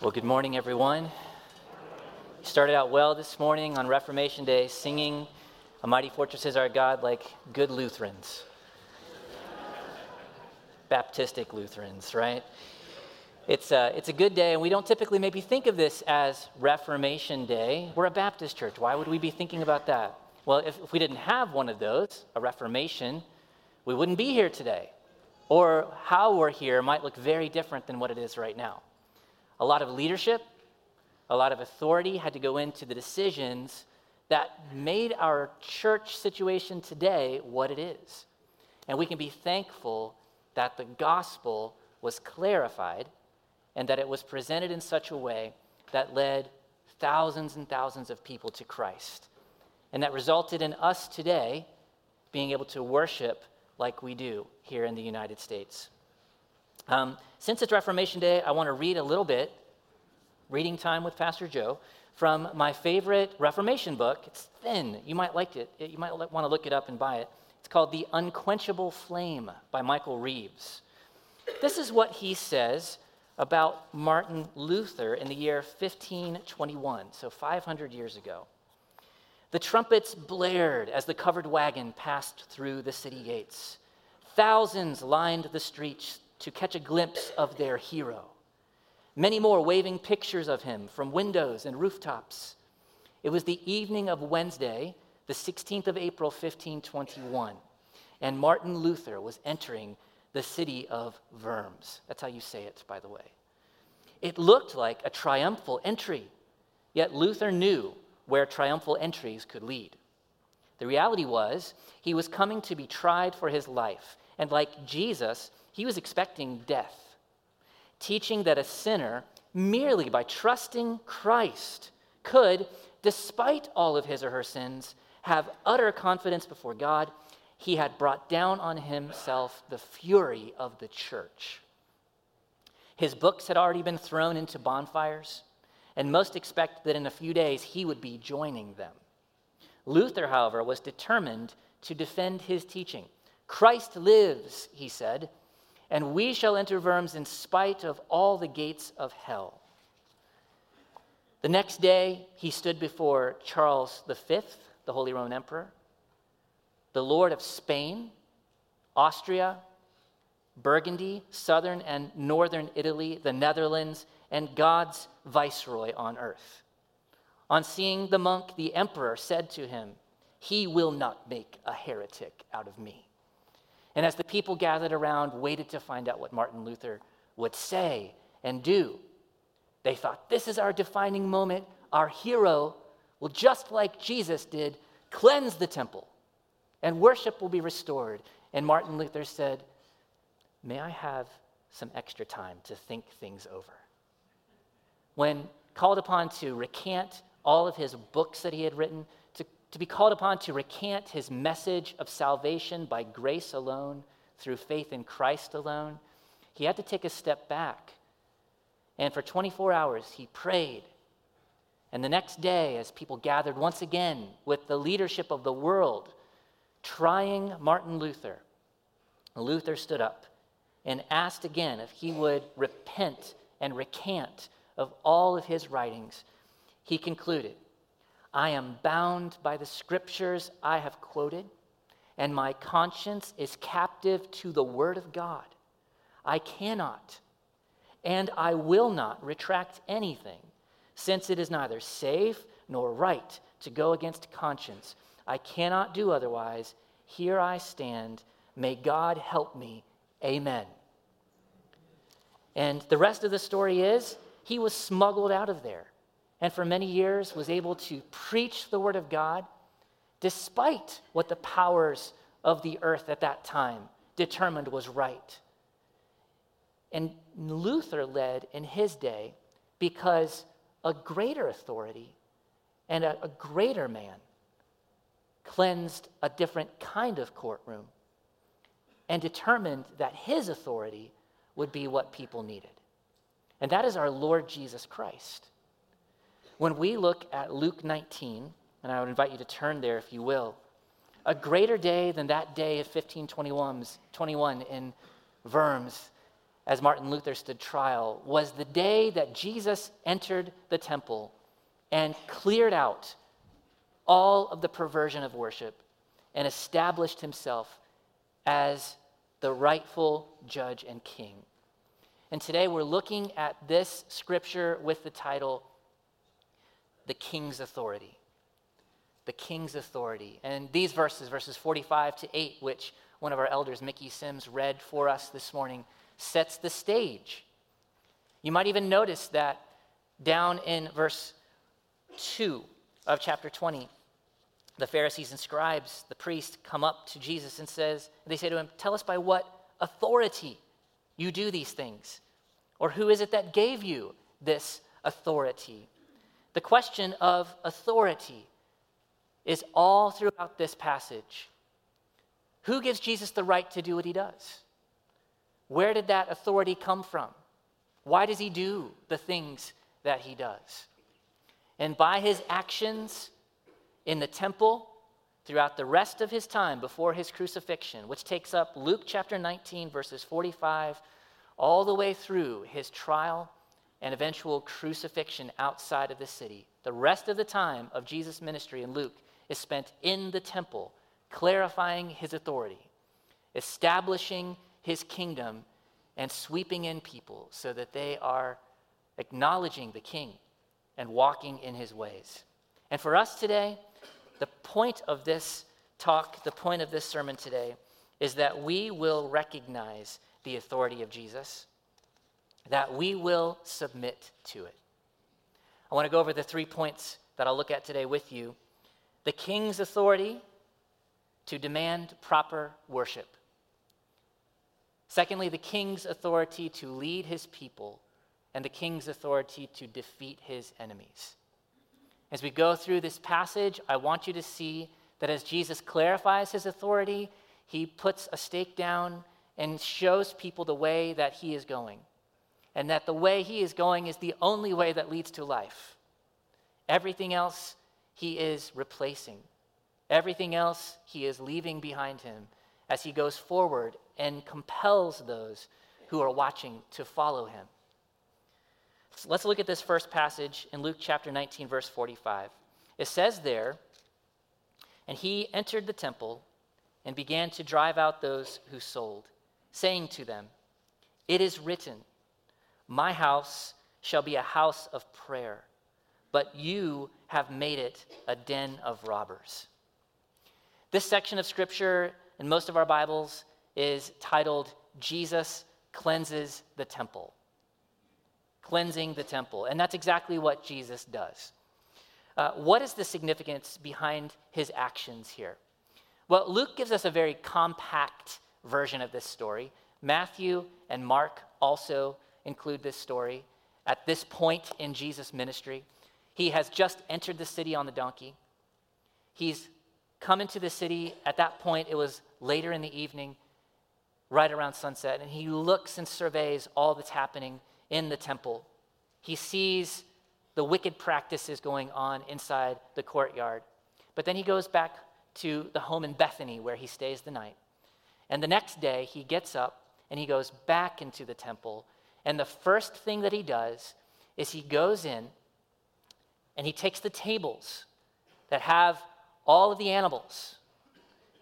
Well, good morning, everyone. Started out well this morning on Reformation Day singing A Mighty Fortress is Our God like good Lutherans. Baptistic Lutherans, right? It's a, it's a good day, and we don't typically maybe think of this as Reformation Day. We're a Baptist church. Why would we be thinking about that? Well, if, if we didn't have one of those, a Reformation, we wouldn't be here today. Or how we're here might look very different than what it is right now. A lot of leadership, a lot of authority had to go into the decisions that made our church situation today what it is. And we can be thankful that the gospel was clarified and that it was presented in such a way that led thousands and thousands of people to Christ. And that resulted in us today being able to worship like we do here in the United States. Um, since it's Reformation Day, I want to read a little bit, reading time with Pastor Joe, from my favorite Reformation book. It's thin. You might like it. You might want to look it up and buy it. It's called The Unquenchable Flame by Michael Reeves. This is what he says about Martin Luther in the year 1521, so 500 years ago. The trumpets blared as the covered wagon passed through the city gates. Thousands lined the streets to catch a glimpse of their hero. Many more waving pictures of him from windows and rooftops. It was the evening of Wednesday, the 16th of April, 1521, and Martin Luther was entering the city of Worms. That's how you say it, by the way. It looked like a triumphal entry, yet Luther knew where triumphal entries could lead. The reality was, he was coming to be tried for his life, and like Jesus, he was expecting death, teaching that a sinner, merely by trusting Christ, could, despite all of his or her sins, have utter confidence before God. He had brought down on himself the fury of the church. His books had already been thrown into bonfires, and most expect that in a few days he would be joining them. Luther, however, was determined to defend his teaching. Christ lives, he said, and we shall enter Worms in spite of all the gates of hell. The next day, he stood before Charles V, the Holy Roman Emperor, the Lord of Spain, Austria, Burgundy, southern and northern Italy, the Netherlands, and God's viceroy on earth. On seeing the monk, the emperor said to him, He will not make a heretic out of me. And as the people gathered around, waited to find out what Martin Luther would say and do, they thought, this is our defining moment. Our hero will, just like Jesus did, cleanse the temple, and worship will be restored. And Martin Luther said, May I have some extra time to think things over? When called upon to recant all of his books that he had written, to be called upon to recant his message of salvation by grace alone, through faith in Christ alone, he had to take a step back. And for 24 hours, he prayed. And the next day, as people gathered once again with the leadership of the world, trying Martin Luther, Luther stood up and asked again if he would repent and recant of all of his writings. He concluded, I am bound by the scriptures I have quoted, and my conscience is captive to the word of God. I cannot and I will not retract anything, since it is neither safe nor right to go against conscience. I cannot do otherwise. Here I stand. May God help me. Amen. And the rest of the story is he was smuggled out of there and for many years was able to preach the word of God despite what the powers of the earth at that time determined was right. And Luther led in his day because a greater authority and a, a greater man cleansed a different kind of courtroom and determined that his authority would be what people needed. And that is our Lord Jesus Christ. When we look at Luke 19, and I would invite you to turn there if you will, a greater day than that day of 1521 in Worms as Martin Luther stood trial was the day that Jesus entered the temple and cleared out all of the perversion of worship and established himself as the rightful judge and king. And today we're looking at this scripture with the title, The King's Authority. The King's Authority. And these verses, verses 45 to 8, which one of our elders, Mickey Sims, read for us this morning, sets the stage. You might even notice that down in verse 2 of chapter 20, the Pharisees and scribes, the priests, come up to Jesus and says, they say to him, Tell us by what authority you do these things. Or who is it that gave you this authority? The question of authority is all throughout this passage. Who gives Jesus the right to do what he does? Where did that authority come from? Why does he do the things that he does? And by his actions in the temple, throughout the rest of his time before his crucifixion, which takes up Luke chapter 19, verses 45, all the way through his trial and eventual crucifixion outside of the city. The rest of the time of Jesus' ministry in Luke is spent in the temple, clarifying his authority, establishing his kingdom and sweeping in people so that they are acknowledging the king and walking in his ways. And for us today, the point of this talk, the point of this sermon today, is that we will recognize the authority of Jesus, that we will submit to it. I want to go over the three points that I'll look at today with you the king's authority to demand proper worship. Secondly, the king's authority to lead his people, and the king's authority to defeat his enemies. As we go through this passage, I want you to see that as Jesus clarifies his authority, he puts a stake down and shows people the way that he is going. And that the way he is going is the only way that leads to life. Everything else he is replacing, everything else he is leaving behind him as he goes forward and compels those who are watching to follow him. So let's look at this first passage in Luke chapter 19, verse 45. It says there, And he entered the temple and began to drive out those who sold, saying to them, It is written, My house shall be a house of prayer, but you have made it a den of robbers. This section of scripture in most of our Bibles is titled Jesus Cleanses the Temple. Cleansing the temple. And that's exactly what Jesus does. Uh, what is the significance behind his actions here? Well, Luke gives us a very compact version of this story. Matthew and Mark also include this story at this point in Jesus' ministry. He has just entered the city on the donkey. He's come into the city. At that point, it was later in the evening, right around sunset, and he looks and surveys all that's happening in the temple. He sees the wicked practices going on inside the courtyard. But then he goes back to the home in Bethany where he stays the night. And the next day, he gets up and he goes back into the temple. And the first thing that he does is he goes in and he takes the tables that have all of the animals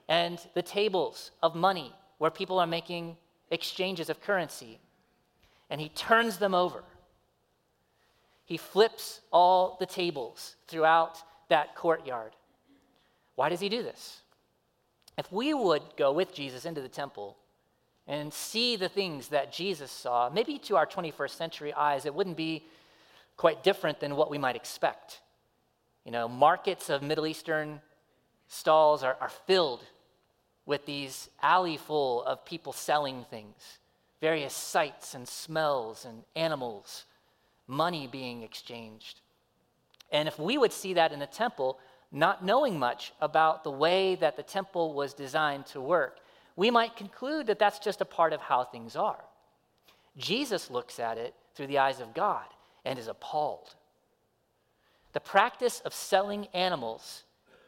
and the tables of money where people are making exchanges of currency. And he turns them over. He flips all the tables throughout that courtyard. Why does he do this? If we would go with Jesus into the temple and see the things that Jesus saw, maybe to our 21st century eyes, it wouldn't be quite different than what we might expect. You know, markets of Middle Eastern stalls are, are filled with these alley full of people selling things, various sights and smells and animals, money being exchanged. And if we would see that in the temple, not knowing much about the way that the temple was designed to work, we might conclude that that's just a part of how things are. Jesus looks at it through the eyes of God and is appalled. The practice of selling animals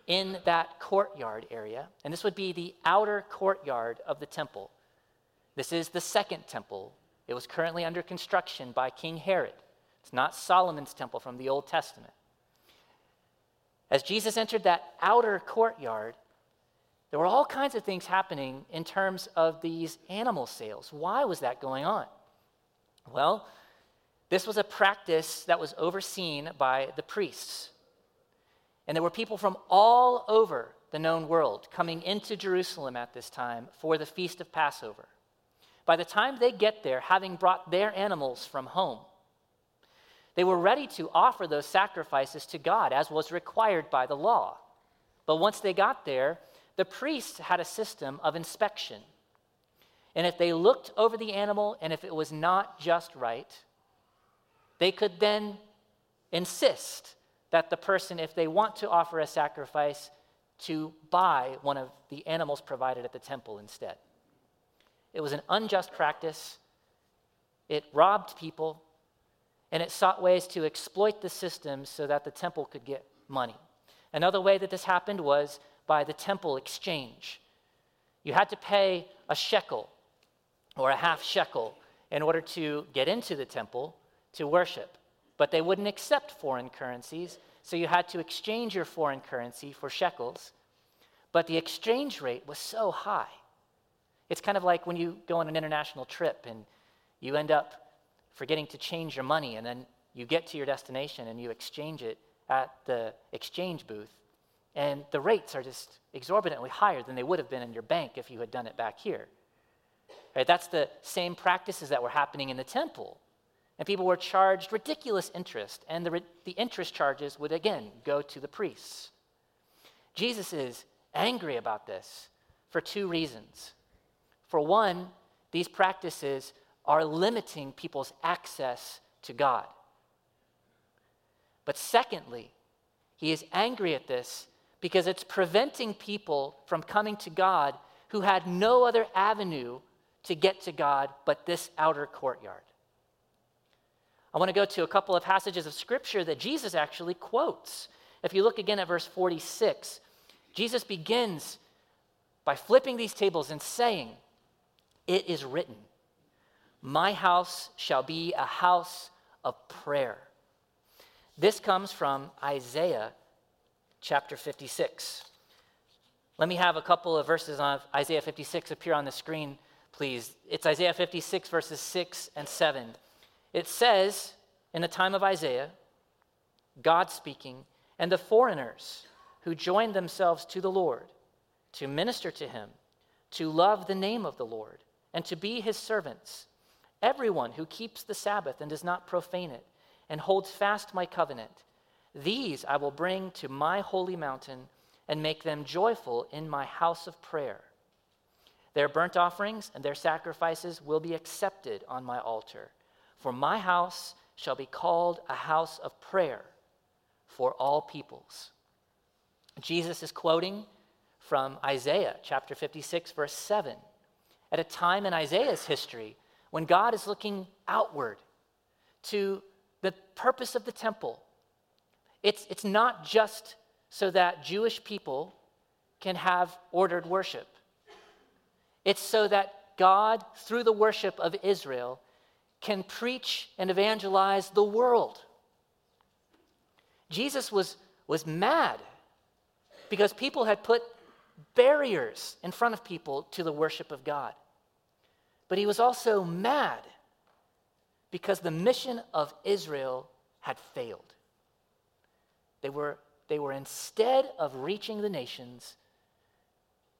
in that courtyard area, and this would be the outer courtyard of the temple. This is the second temple. It was currently under construction by King Herod. It's not Solomon's temple from the Old Testament. As Jesus entered that outer courtyard, there were all kinds of things happening in terms of these animal sales. Why was that going on? Well, this was a practice that was overseen by the priests. And there were people from all over the known world coming into Jerusalem at this time for the feast of Passover. By the time they get there, having brought their animals from home, they were ready to offer those sacrifices to God as was required by the law. But once they got there, the priests had a system of inspection. And if they looked over the animal and if it was not just right, they could then insist that the person, if they want to offer a sacrifice, to buy one of the animals provided at the temple instead. It was an unjust practice. It robbed people, and it sought ways to exploit the system so that the temple could get money. Another way that this happened was by the temple exchange. You had to pay a shekel or a half shekel in order to get into the temple to worship. But they wouldn't accept foreign currencies, so you had to exchange your foreign currency for shekels. But the exchange rate was so high. It's kind of like when you go on an international trip and you end up forgetting to change your money, and then you get to your destination and you exchange it at the exchange booth and the rates are just exorbitantly higher than they would have been in your bank if you had done it back here. Right? That's the same practices that were happening in the temple. And people were charged ridiculous interest, and the, the interest charges would again go to the priests. Jesus is angry about this for two reasons. For one, these practices are limiting people's access to God. But secondly, he is angry at this because it's preventing people from coming to God who had no other avenue to get to God but this outer courtyard. I want to go to a couple of passages of scripture that Jesus actually quotes. If you look again at verse 46, Jesus begins by flipping these tables and saying, It is written, My house shall be a house of prayer. This comes from Isaiah chapter 56. Let me have a couple of verses on Isaiah 56 appear on the screen, please. It's Isaiah 56, verses 6 and 7. It says, in the time of Isaiah, God speaking, and the foreigners who joined themselves to the Lord to minister to him, to love the name of the Lord, and to be his servants. Everyone who keeps the Sabbath and does not profane it, and holds fast my covenant these I will bring to my holy mountain and make them joyful in my house of prayer. Their burnt offerings and their sacrifices will be accepted on my altar, for my house shall be called a house of prayer for all peoples. Jesus is quoting from Isaiah chapter 56, verse 7, at a time in Isaiah's history when God is looking outward to the purpose of the temple it's, it's not just so that Jewish people can have ordered worship, it's so that God, through the worship of Israel, can preach and evangelize the world. Jesus was, was mad because people had put barriers in front of people to the worship of God. But he was also mad because the mission of Israel had failed. They were, they were instead of reaching the nations,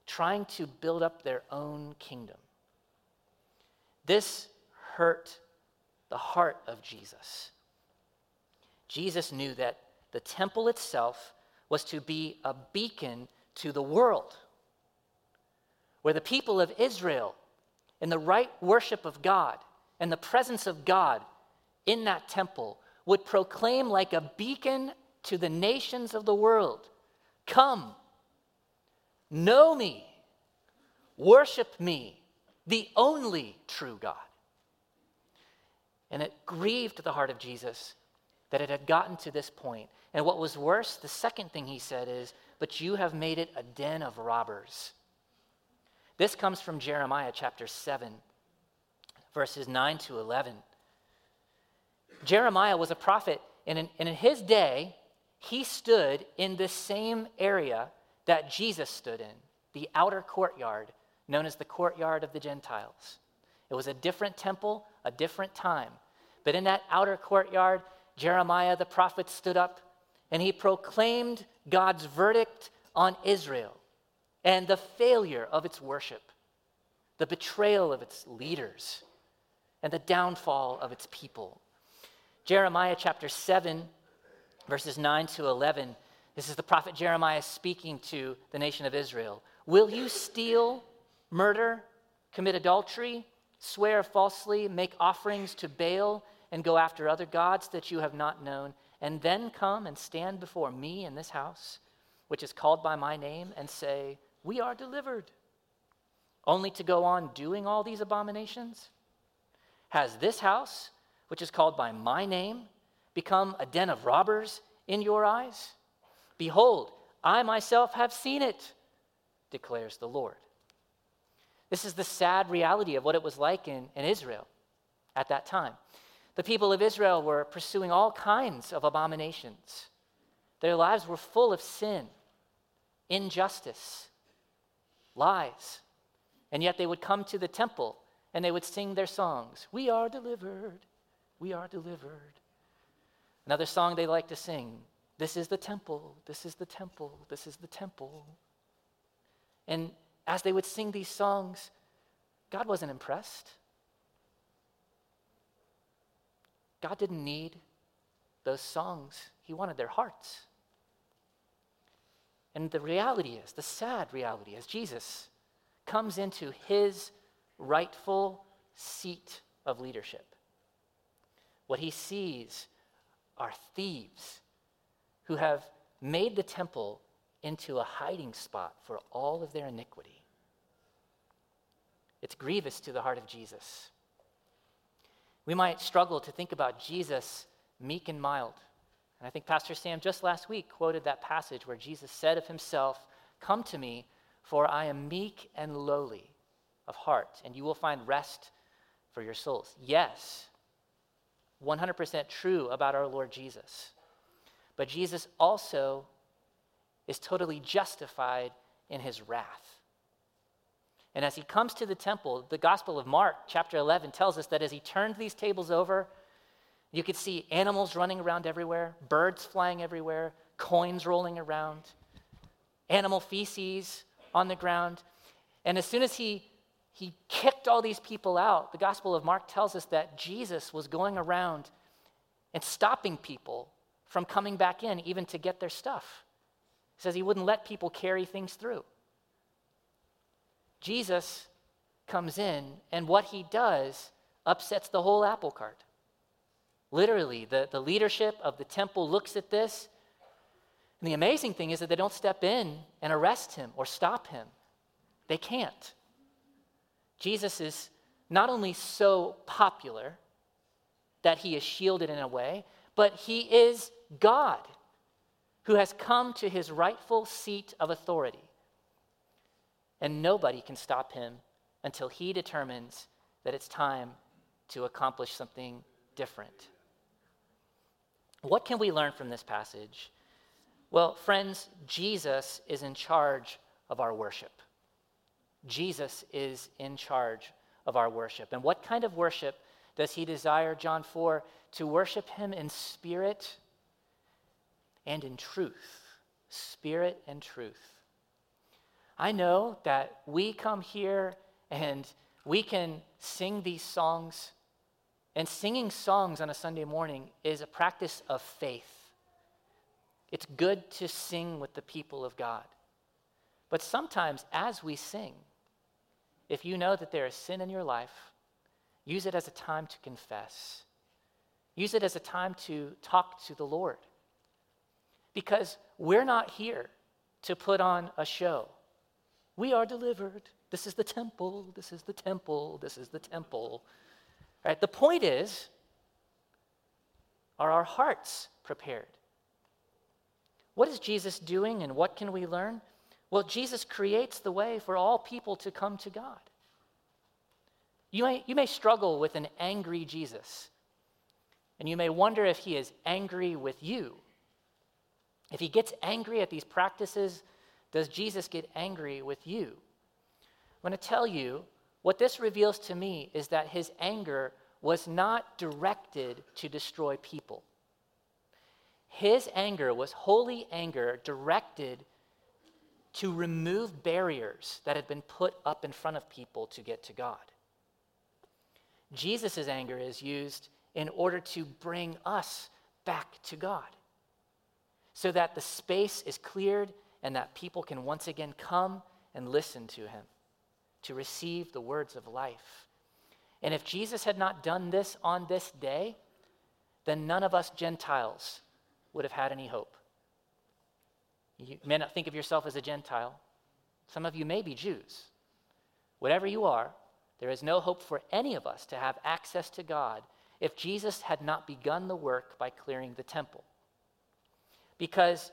trying to build up their own kingdom. This hurt the heart of Jesus. Jesus knew that the temple itself was to be a beacon to the world, where the people of Israel, in the right worship of God and the presence of God in that temple, would proclaim like a beacon to the nations of the world Come, know me, worship me, the only true God. And it grieved the heart of Jesus that it had gotten to this point. And what was worse, the second thing he said is, But you have made it a den of robbers. This comes from Jeremiah chapter 7, verses 9 to 11. Jeremiah was a prophet, and in, and in his day, he stood in the same area that Jesus stood in, the outer courtyard, known as the courtyard of the Gentiles. It was a different temple, a different time. But in that outer courtyard, Jeremiah the prophet stood up and he proclaimed God's verdict on Israel and the failure of its worship, the betrayal of its leaders, and the downfall of its people. Jeremiah chapter 7, verses 9 to 11. This is the prophet Jeremiah speaking to the nation of Israel. Will you steal, murder, commit adultery, swear falsely, make offerings to Baal, and go after other gods that you have not known, and then come and stand before me in this house, which is called by my name, and say, We are delivered, only to go on doing all these abominations? Has this house, which is called by my name, become a den of robbers in your eyes? Behold, I myself have seen it, declares the Lord. This is the sad reality of what it was like in, in Israel at that time. The people of Israel were pursuing all kinds of abominations. Their lives were full of sin, injustice, lies. And yet they would come to the temple and they would sing their songs We are delivered, we are delivered. Another song they like to sing This is the temple, this is the temple, this is the temple. And as they would sing these songs, God wasn't impressed. God didn't need those songs, He wanted their hearts. And the reality is, the sad reality is, Jesus comes into His rightful seat of leadership. What He sees are thieves who have made the temple into a hiding spot for all of their iniquity. It's grievous to the heart of Jesus. We might struggle to think about Jesus meek and mild. And I think Pastor Sam just last week quoted that passage where Jesus said of himself, Come to me, for I am meek and lowly of heart, and you will find rest for your souls. Yes, 100% true about our Lord Jesus. But Jesus also is totally justified in his wrath. And as he comes to the temple, the Gospel of Mark, chapter 11, tells us that as he turned these tables over, you could see animals running around everywhere, birds flying everywhere, coins rolling around, animal feces on the ground. And as soon as he, he kicked all these people out, the Gospel of Mark tells us that Jesus was going around and stopping people from coming back in, even to get their stuff. He says he wouldn't let people carry things through. Jesus comes in, and what he does upsets the whole apple cart. Literally, the, the leadership of the temple looks at this, and the amazing thing is that they don't step in and arrest him or stop him. They can't. Jesus is not only so popular that he is shielded in a way, but he is God who has come to his rightful seat of authority and nobody can stop him until he determines that it's time to accomplish something different. What can we learn from this passage? Well, friends, Jesus is in charge of our worship. Jesus is in charge of our worship. And what kind of worship does he desire, John 4? To worship him in spirit and in truth. Spirit and truth. I know that we come here and we can sing these songs, and singing songs on a Sunday morning is a practice of faith. It's good to sing with the people of God. But sometimes, as we sing, if you know that there is sin in your life, use it as a time to confess. Use it as a time to talk to the Lord. Because we're not here to put on a show. We are delivered. This is the temple. This is the temple. This is the temple. Right? The point is are our hearts prepared? What is Jesus doing and what can we learn? Well, Jesus creates the way for all people to come to God. You may, you may struggle with an angry Jesus, and you may wonder if he is angry with you. If he gets angry at these practices, does Jesus get angry with you? I'm going to tell you what this reveals to me is that his anger was not directed to destroy people. His anger was holy anger directed to remove barriers that had been put up in front of people to get to God. Jesus' anger is used in order to bring us back to God so that the space is cleared and that people can once again come and listen to him, to receive the words of life. And if Jesus had not done this on this day, then none of us Gentiles would have had any hope. You may not think of yourself as a Gentile. Some of you may be Jews. Whatever you are, there is no hope for any of us to have access to God if Jesus had not begun the work by clearing the temple. Because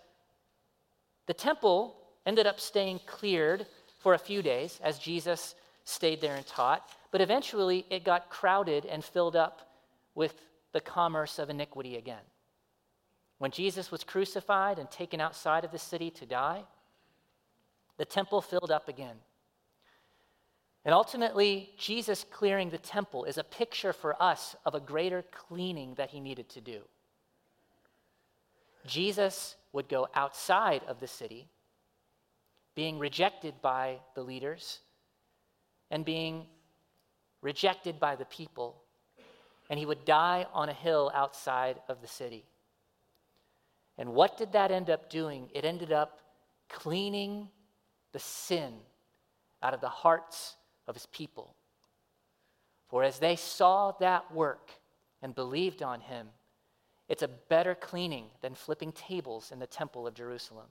the temple ended up staying cleared for a few days as Jesus stayed there and taught, but eventually it got crowded and filled up with the commerce of iniquity again. When Jesus was crucified and taken outside of the city to die, the temple filled up again. And ultimately, Jesus clearing the temple is a picture for us of a greater cleaning that he needed to do. Jesus would go outside of the city, being rejected by the leaders and being rejected by the people, and he would die on a hill outside of the city. And what did that end up doing? It ended up cleaning the sin out of the hearts of his people. For as they saw that work and believed on him, it's a better cleaning than flipping tables in the temple of Jerusalem.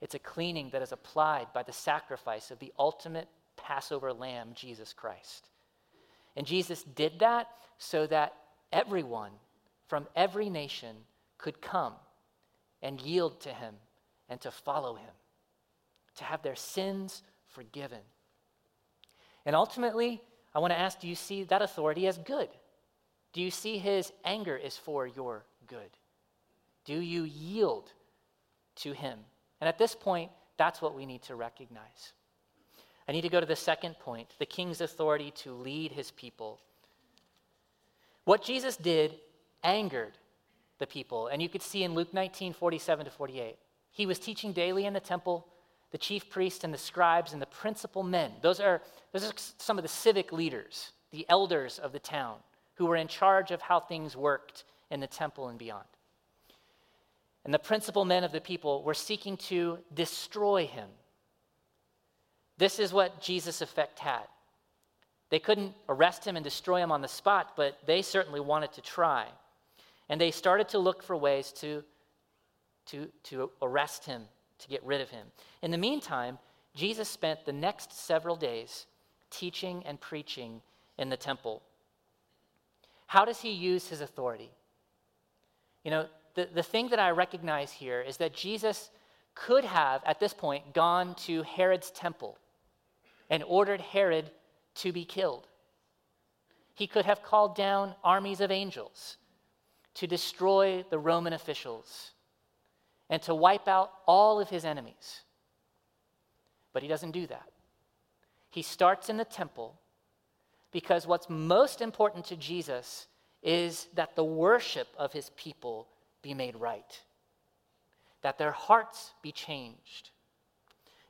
It's a cleaning that is applied by the sacrifice of the ultimate Passover lamb, Jesus Christ. And Jesus did that so that everyone from every nation could come and yield to him and to follow him, to have their sins forgiven. And ultimately, I want to ask do you see that authority as good? Do you see his anger is for your good? Do you yield to him? And at this point, that's what we need to recognize. I need to go to the second point the king's authority to lead his people. What Jesus did angered the people. And you could see in Luke 19 47 to 48. He was teaching daily in the temple, the chief priests and the scribes and the principal men. Those are, those are some of the civic leaders, the elders of the town who were in charge of how things worked in the temple and beyond. And the principal men of the people were seeking to destroy him. This is what Jesus' effect had. They couldn't arrest him and destroy him on the spot, but they certainly wanted to try. And they started to look for ways to, to, to arrest him, to get rid of him. In the meantime, Jesus spent the next several days teaching and preaching in the temple. How does he use his authority? You know, the, the thing that I recognize here is that Jesus could have, at this point, gone to Herod's temple and ordered Herod to be killed. He could have called down armies of angels to destroy the Roman officials and to wipe out all of his enemies. But he doesn't do that. He starts in the temple because what's most important to Jesus is that the worship of his people be made right, that their hearts be changed.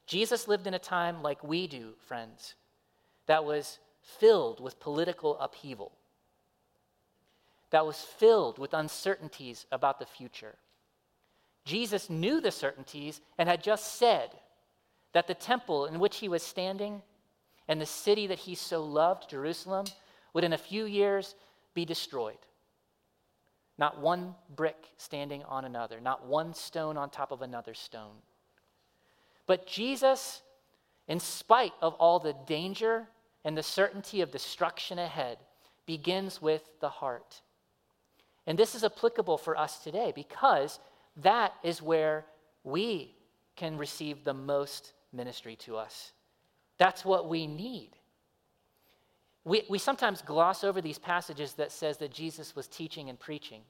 Jesus lived in a time like we do, friends, that was filled with political upheaval, that was filled with uncertainties about the future. Jesus knew the certainties and had just said that the temple in which he was standing and the city that he so loved, Jerusalem, would in a few years be destroyed. Not one brick standing on another, not one stone on top of another stone. But Jesus, in spite of all the danger and the certainty of destruction ahead, begins with the heart. And this is applicable for us today because that is where we can receive the most ministry to us. That's what we need. we, we sometimes gloss over these passages that says that Jesus was teaching and preaching.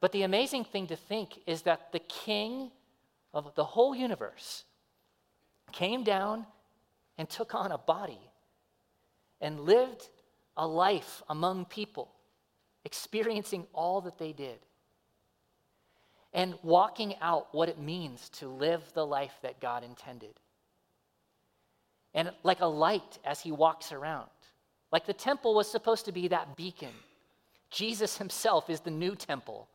But the amazing thing to think is that the king of the whole universe came down and took on a body and lived a life among people, experiencing all that they did and walking out what it means to live the life that God intended. And like a light as he walks around, like the temple was supposed to be that beacon. Jesus himself is the new temple,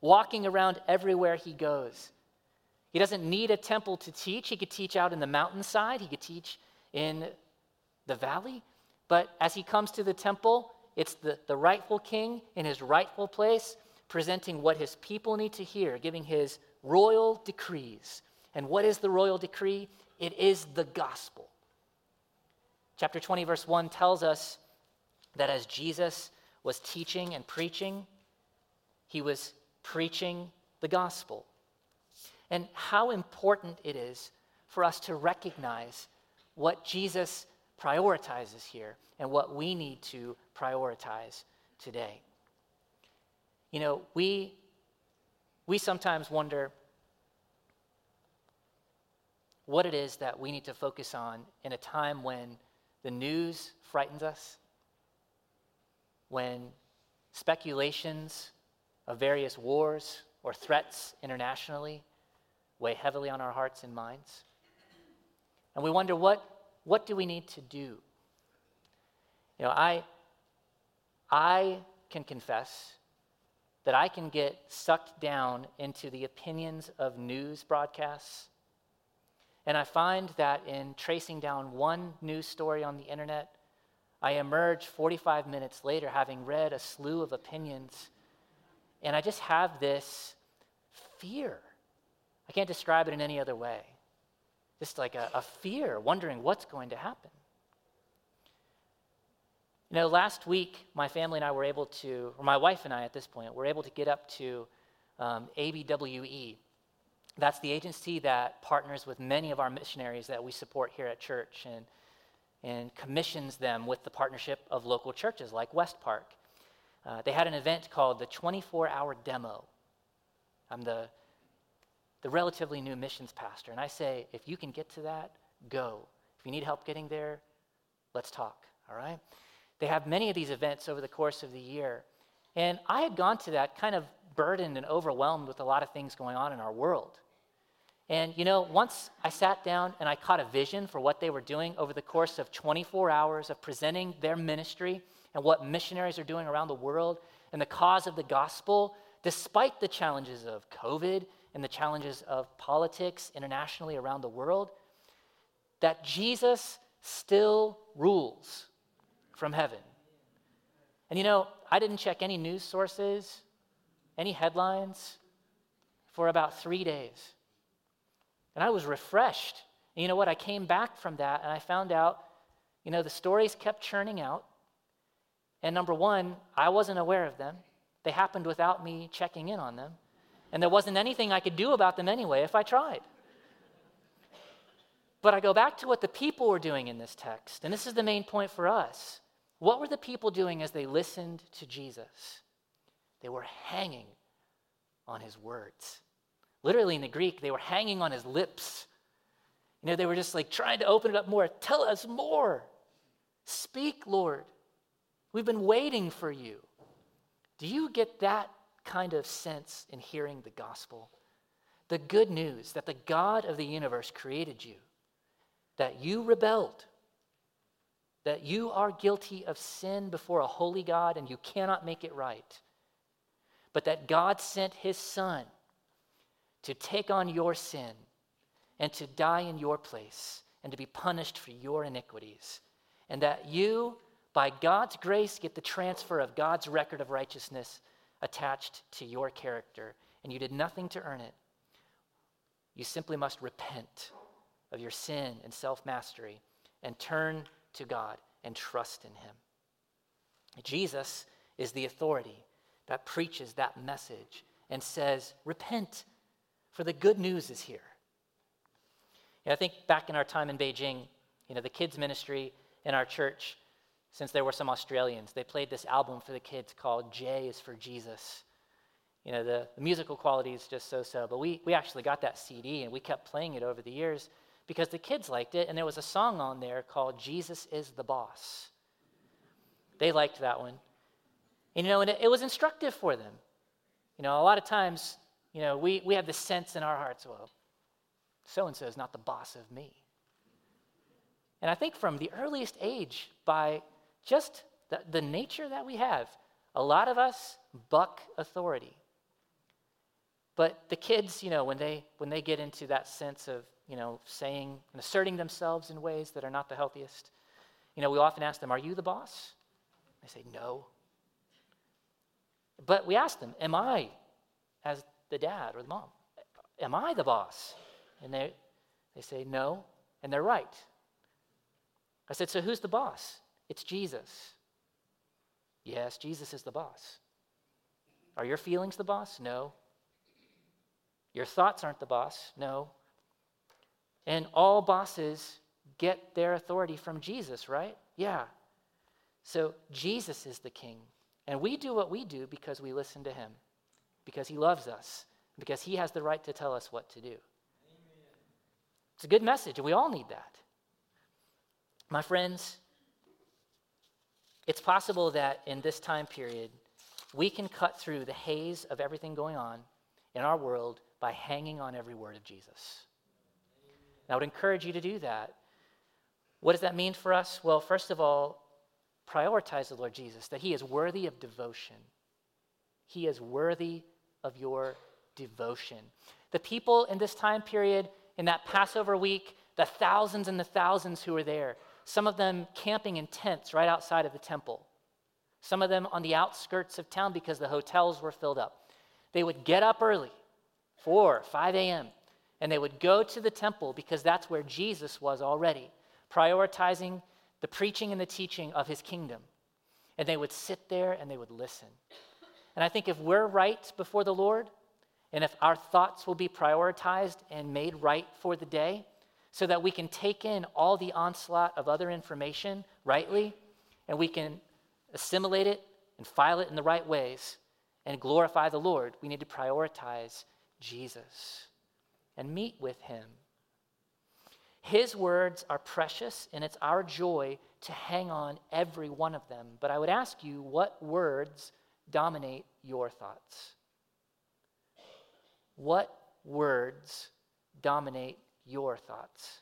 walking around everywhere he goes. He doesn't need a temple to teach. He could teach out in the mountainside, he could teach in the valley. But as he comes to the temple, it's the, the rightful king in his rightful place, presenting what his people need to hear, giving his royal decrees. And what is the royal decree? It is the gospel. Chapter 20, verse 1 tells us that as Jesus was teaching and preaching, he was preaching the gospel. And how important it is for us to recognize what Jesus prioritizes here and what we need to prioritize today. You know, we, we sometimes wonder what it is that we need to focus on in a time when the news frightens us, when speculations of various wars or threats internationally weigh heavily on our hearts and minds. And we wonder what, what do we need to do? You know, I, I can confess that I can get sucked down into the opinions of news broadcasts. And I find that in tracing down one news story on the internet, I emerge 45 minutes later having read a slew of opinions. And I just have this fear. I can't describe it in any other way. Just like a, a fear, wondering what's going to happen. You know, last week, my family and I were able to, or my wife and I at this point, were able to get up to um, ABWE. That's the agency that partners with many of our missionaries that we support here at church and, and commissions them with the partnership of local churches like West Park. Uh, they had an event called the 24 hour demo. I'm the, the relatively new missions pastor, and I say, if you can get to that, go. If you need help getting there, let's talk, all right? They have many of these events over the course of the year. And I had gone to that kind of burdened and overwhelmed with a lot of things going on in our world. And you know, once I sat down and I caught a vision for what they were doing over the course of 24 hours of presenting their ministry and what missionaries are doing around the world and the cause of the gospel, despite the challenges of COVID and the challenges of politics internationally around the world, that Jesus still rules from heaven. And you know, I didn't check any news sources, any headlines for about three days. And I was refreshed. And you know what? I came back from that and I found out, you know, the stories kept churning out. And number one, I wasn't aware of them. They happened without me checking in on them. And there wasn't anything I could do about them anyway if I tried. But I go back to what the people were doing in this text. And this is the main point for us. What were the people doing as they listened to Jesus? They were hanging on his words. Literally in the Greek, they were hanging on his lips. You know, they were just like trying to open it up more. Tell us more. Speak, Lord. We've been waiting for you. Do you get that kind of sense in hearing the gospel? The good news that the God of the universe created you, that you rebelled, that you are guilty of sin before a holy God and you cannot make it right, but that God sent his Son to take on your sin and to die in your place and to be punished for your iniquities, and that you, by God's grace, get the transfer of God's record of righteousness attached to your character, and you did nothing to earn it. You simply must repent of your sin and self mastery and turn to God and trust in Him. Jesus is the authority that preaches that message and says, Repent, for the good news is here. I think back in our time in Beijing, you know, the kids' ministry in our church since there were some Australians. They played this album for the kids called J is for Jesus. You know, the, the musical quality is just so so, but we, we actually got that CD and we kept playing it over the years because the kids liked it, and there was a song on there called Jesus is the Boss. They liked that one. And, you know, and it, it was instructive for them. You know, a lot of times, you know, we, we have this sense in our hearts, well, so and so is not the boss of me. And I think from the earliest age, by just the, the nature that we have, a lot of us buck authority. But the kids, you know, when they when they get into that sense of, you know, saying and asserting themselves in ways that are not the healthiest, you know, we often ask them, "Are you the boss?" They say, "No." But we ask them, "Am I as the dad or the mom? Am I the boss?" And they they say, "No." And they're right. I said, So who's the boss? It's Jesus. Yes, Jesus is the boss. Are your feelings the boss? No. Your thoughts aren't the boss? No. And all bosses get their authority from Jesus, right? Yeah. So Jesus is the king. And we do what we do because we listen to him, because he loves us, because he has the right to tell us what to do. Amen. It's a good message, and we all need that. My friends, it's possible that in this time period, we can cut through the haze of everything going on in our world by hanging on every word of Jesus. And I would encourage you to do that. What does that mean for us? Well, first of all, prioritize the Lord Jesus, that He is worthy of devotion. He is worthy of your devotion. The people in this time period, in that Passover week, the thousands and the thousands who were there, some of them camping in tents right outside of the temple, some of them on the outskirts of town because the hotels were filled up. They would get up early, 4, 5 a.m., and they would go to the temple because that's where Jesus was already, prioritizing the preaching and the teaching of his kingdom. And they would sit there and they would listen. And I think if we're right before the Lord, and if our thoughts will be prioritized and made right for the day, so that we can take in all the onslaught of other information rightly and we can assimilate it and file it in the right ways and glorify the Lord, we need to prioritize Jesus and meet with him. His words are precious, and it's our joy to hang on every one of them. But I would ask you, what words dominate your thoughts? What words dominate your thoughts.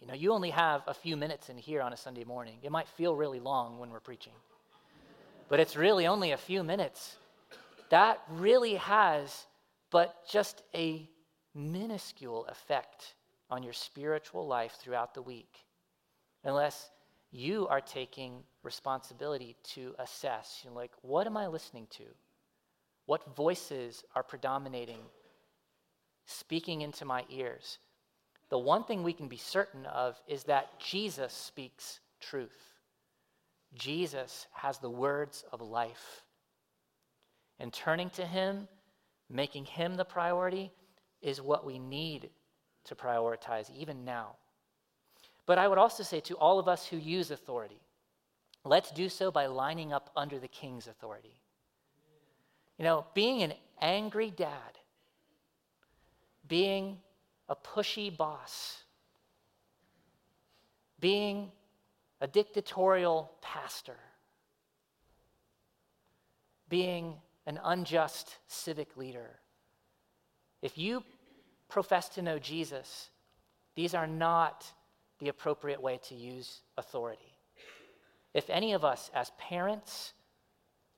You know, you only have a few minutes in here on a Sunday morning. It might feel really long when we're preaching, but it's really only a few minutes. That really has but just a minuscule effect on your spiritual life throughout the week, unless you are taking responsibility to assess. You know, like, what am I listening to? What voices are predominating speaking into my ears. The one thing we can be certain of is that Jesus speaks truth. Jesus has the words of life. And turning to Him, making Him the priority, is what we need to prioritize even now. But I would also say to all of us who use authority, let's do so by lining up under the King's authority. You know, being an angry dad being a pushy boss, being a dictatorial pastor, being an unjust civic leader. If you profess to know Jesus, these are not the appropriate way to use authority. If any of us, as parents,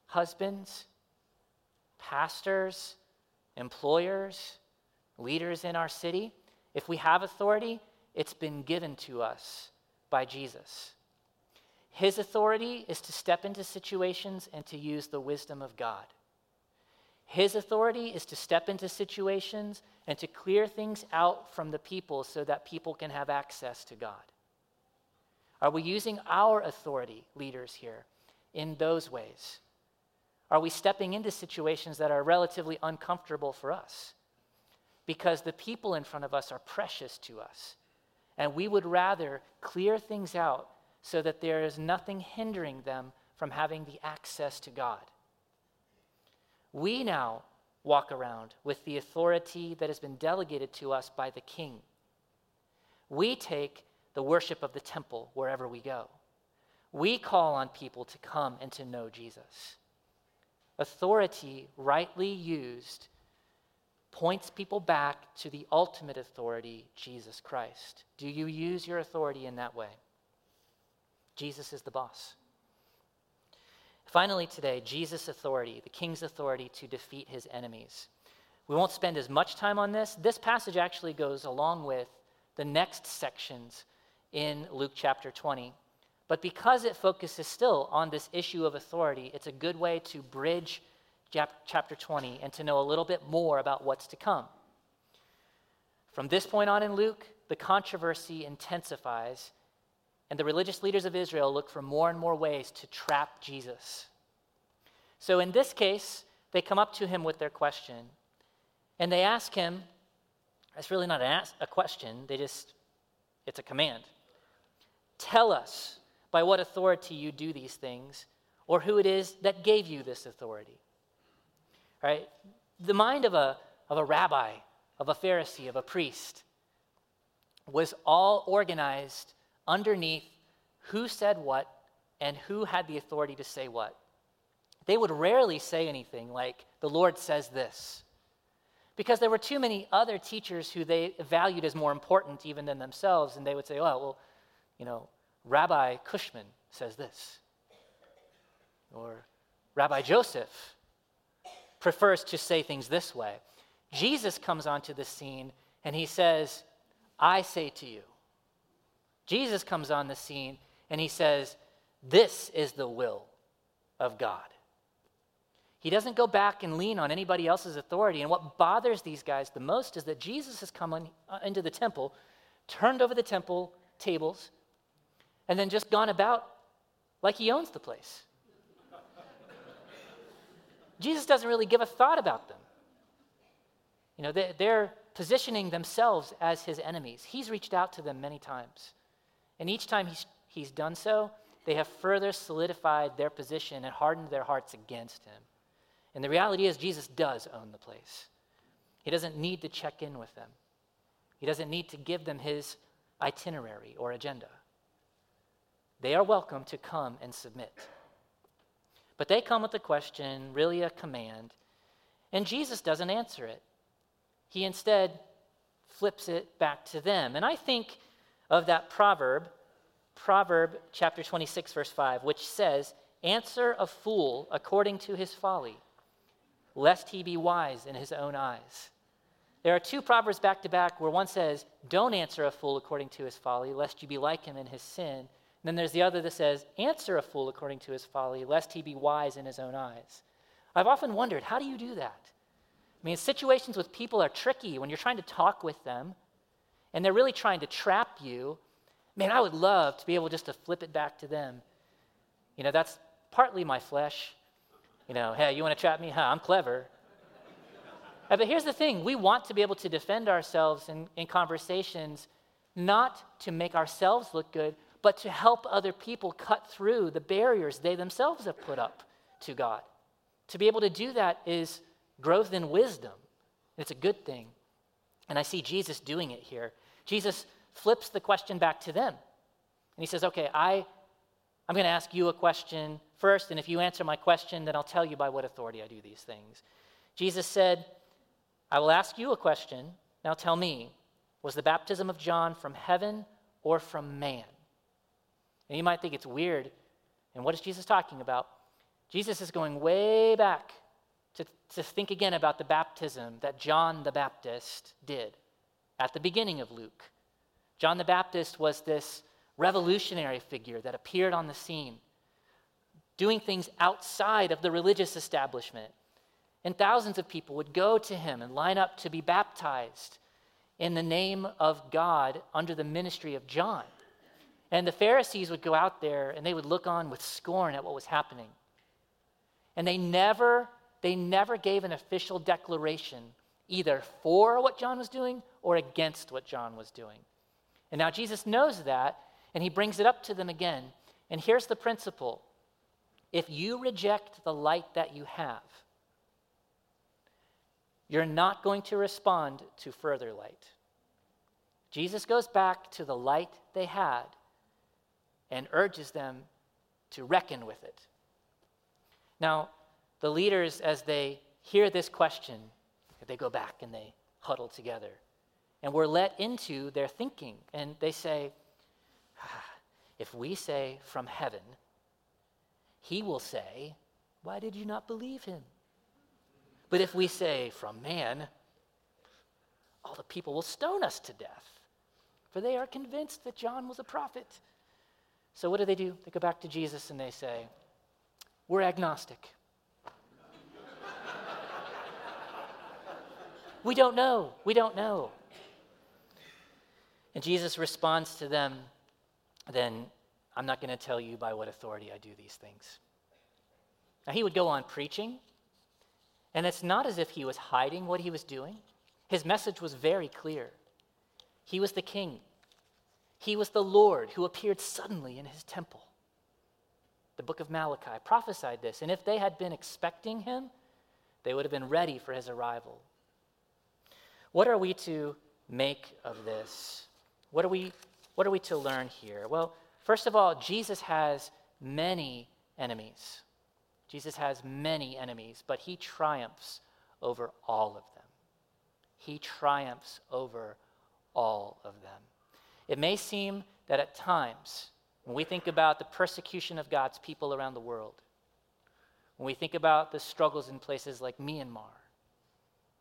husbands, pastors, employers, leaders in our city, if we have authority, it's been given to us by Jesus. His authority is to step into situations and to use the wisdom of God. His authority is to step into situations and to clear things out from the people so that people can have access to God. Are we using our authority, leaders here, in those ways? Are we stepping into situations that are relatively uncomfortable for us? Because the people in front of us are precious to us. And we would rather clear things out so that there is nothing hindering them from having the access to God. We now walk around with the authority that has been delegated to us by the king. We take the worship of the temple wherever we go. We call on people to come and to know Jesus. Authority, rightly used, points people back to the ultimate authority, Jesus Christ. Do you use your authority in that way? Jesus is the boss. Finally, today, Jesus' authority, the king's authority to defeat his enemies. We won't spend as much time on this. This passage actually goes along with the next sections in Luke chapter 20. But because it focuses still on this issue of authority, it's a good way to bridge chapter 20 and to know a little bit more about what's to come. From this point on in Luke, the controversy intensifies, and the religious leaders of Israel look for more and more ways to trap Jesus. So in this case, they come up to him with their question, and they ask him, it's really not ask, a question, they just, it's a command. Tell us by what authority you do these things, or who it is that gave you this authority. Right? The mind of a, of a rabbi, of a Pharisee, of a priest was all organized underneath who said what and who had the authority to say what. They would rarely say anything like, the Lord says this, because there were too many other teachers who they valued as more important even than themselves, and they would say, oh, well, you know, Rabbi Cushman says this, or Rabbi Joseph prefers to say things this way. Jesus comes onto the scene and he says, I say to you. Jesus comes on the scene and he says, This is the will of God. He doesn't go back and lean on anybody else's authority. And what bothers these guys the most is that Jesus has come on, uh, into the temple, turned over the temple tables, and then just gone about like he owns the place. Jesus doesn't really give a thought about them. You know, they're positioning themselves as his enemies. He's reached out to them many times. And each time he's, he's done so, they have further solidified their position and hardened their hearts against him. And the reality is, Jesus does own the place. He doesn't need to check in with them, he doesn't need to give them his itinerary or agenda. They are welcome to come and submit. But they come with a question, really a command, and Jesus doesn't answer it. He instead flips it back to them. And I think of that proverb, Proverb chapter 26, verse 5, which says, Answer a fool according to his folly, lest he be wise in his own eyes. There are two proverbs back to back where one says, Don't answer a fool according to his folly, lest you be like him in his sin then there's the other that says, Answer a fool according to his folly, lest he be wise in his own eyes. I've often wondered, how do you do that? I mean, situations with people are tricky when you're trying to talk with them and they're really trying to trap you. Man, I would love to be able just to flip it back to them. You know, that's partly my flesh. You know, hey, you want to trap me? Huh, I'm clever. Uh, but here's the thing we want to be able to defend ourselves in, in conversations, not to make ourselves look good, but to help other people cut through the barriers they themselves have put up to God. To be able to do that is growth in wisdom. It's a good thing. And I see Jesus doing it here. Jesus flips the question back to them. And he says, Okay, I, I'm going to ask you a question first, and if you answer my question, then I'll tell you by what authority I do these things. Jesus said, I will ask you a question. Now tell me, was the baptism of John from heaven or from man? And you might think it's weird. And what is Jesus talking about? Jesus is going way back to, to think again about the baptism that John the Baptist did at the beginning of Luke. John the Baptist was this revolutionary figure that appeared on the scene, doing things outside of the religious establishment. And thousands of people would go to him and line up to be baptized in the name of God under the ministry of John. And the Pharisees would go out there and they would look on with scorn at what was happening. And they never, they never gave an official declaration either for what John was doing or against what John was doing. And now Jesus knows that, And he brings it up to them again. And here's the principle if you reject the light that you have, you're not going to respond to further light. Jesus goes back to the light they had and urges them to reckon with it. Now, the leaders, as they hear this question, they go back and they huddle together. And we're let into their thinking. And they say, ah, if we say from heaven, he will say, Why did you not believe him? But if we say from man, all the people will stone us to death, for they are convinced that John was a prophet. So what do they do? They go back to Jesus and they say, We're agnostic. we don't know. We don't know. And Jesus responds to them, Then I'm not going to tell you by what authority I do these things. Now, he would go on preaching, and it's not as if he was hiding what he was doing. His message was very clear. He was the king, he was the Lord who appeared suddenly in his temple. The book of Malachi prophesied this, and if they had been expecting him, they would have been ready for his arrival. What are we to make of this? What are we, what are we to learn here? Well, first of all, Jesus has many enemies. Jesus has many enemies, but he triumphs over all of them. He triumphs over all of them. It may seem that at times, when we think about the persecution of God's people around the world, when we think about the struggles in places like Myanmar,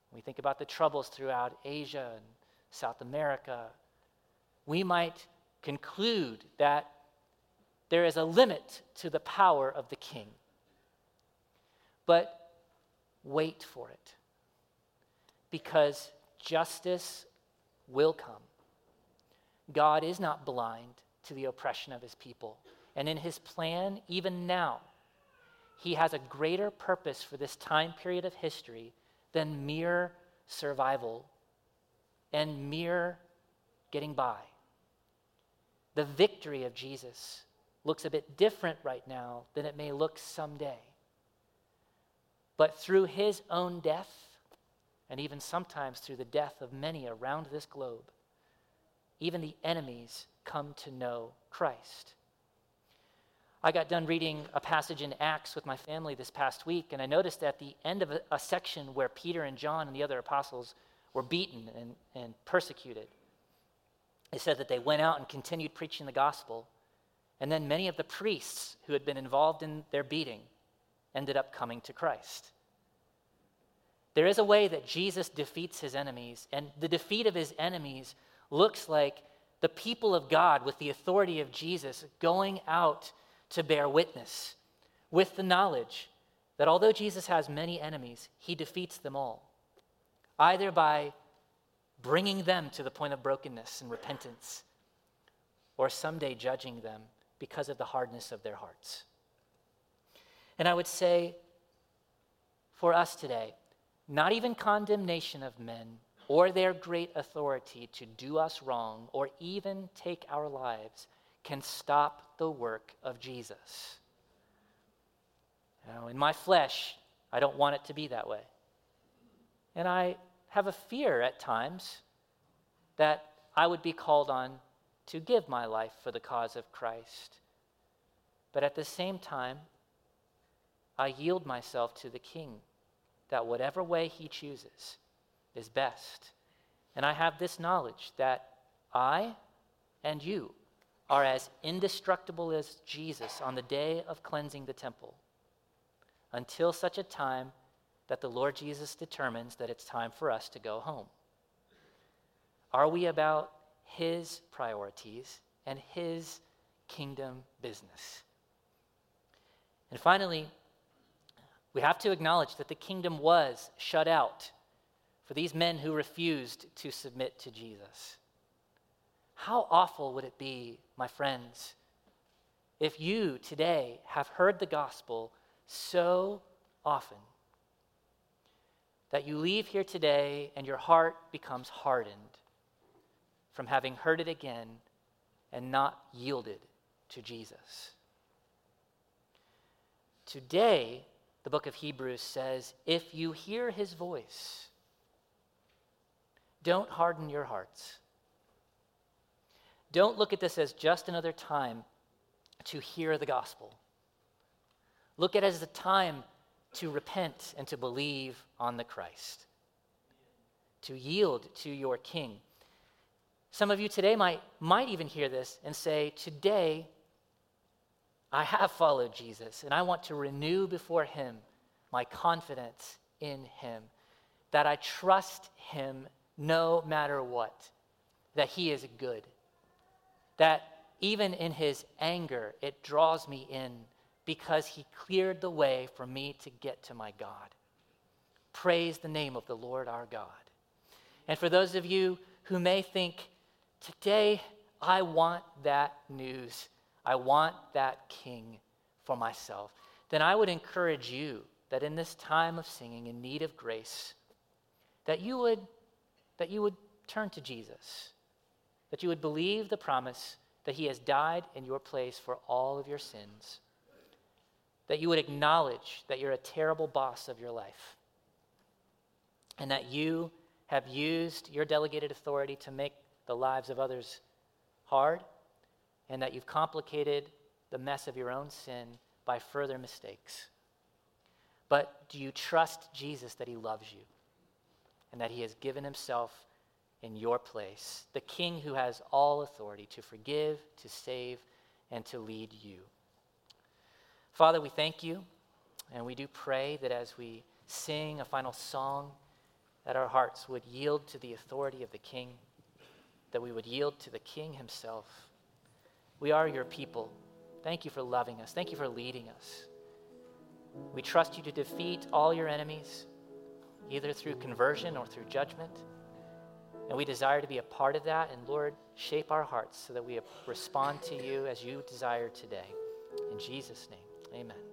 when we think about the troubles throughout Asia and South America, we might conclude that there is a limit to the power of the king. But wait for it, because justice will come. God is not blind to the oppression of his people. And in his plan, even now, he has a greater purpose for this time period of history than mere survival and mere getting by. The victory of Jesus looks a bit different right now than it may look someday. But through his own death, and even sometimes through the death of many around this globe, even the enemies come to know Christ. I got done reading a passage in Acts with my family this past week, and I noticed at the end of a, a section where Peter and John and the other apostles were beaten and, and persecuted, it said that they went out and continued preaching the gospel, and then many of the priests who had been involved in their beating ended up coming to Christ. There is a way that Jesus defeats his enemies, and the defeat of his enemies looks like the people of God, with the authority of Jesus, going out to bear witness with the knowledge that although Jesus has many enemies, he defeats them all, either by bringing them to the point of brokenness and repentance, or someday judging them because of the hardness of their hearts. And I would say for us today, not even condemnation of men or their great authority to do us wrong or even take our lives can stop the work of Jesus. Now, in my flesh, I don't want it to be that way. And I have a fear at times that I would be called on to give my life for the cause of Christ. But at the same time, I yield myself to the King, that whatever way he chooses, is best. And I have this knowledge that I and you are as indestructible as Jesus on the day of cleansing the temple until such a time that the Lord Jesus determines that it's time for us to go home. Are we about His priorities and His kingdom business? And finally, we have to acknowledge that the kingdom was shut out for these men who refused to submit to Jesus. How awful would it be, my friends, if you today have heard the gospel so often that you leave here today and your heart becomes hardened from having heard it again and not yielded to Jesus. Today, the book of Hebrews says, if you hear his voice, don't harden your hearts. Don't look at this as just another time to hear the gospel. Look at it as a time to repent and to believe on the Christ, to yield to your King. Some of you today might, might even hear this and say, Today, I have followed Jesus, and I want to renew before Him my confidence in Him, that I trust Him no matter what, that He is good, that even in His anger, it draws me in because He cleared the way for me to get to my God. Praise the name of the Lord our God. And for those of you who may think, Today, I want that news. I want that king for myself. Then I would encourage you that in this time of singing in need of grace, that you would, that you would turn to Jesus, that you would believe the promise that he has died in your place for all of your sins, that you would acknowledge that you're a terrible boss of your life, and that you have used your delegated authority to make the lives of others hard, and that you've complicated the mess of your own sin by further mistakes. But do you trust Jesus that he loves you and that he has given himself in your place, the King who has all authority to forgive, to save, and to lead you? Father, we thank you, and we do pray that as we sing a final song, that our hearts would yield to the authority of the King that we would yield to the King himself. We are your people. Thank you for loving us. Thank you for leading us. We trust you to defeat all your enemies, either through conversion or through judgment. And we desire to be a part of that. And Lord, shape our hearts so that we respond to you as you desire today. In Jesus' name, amen.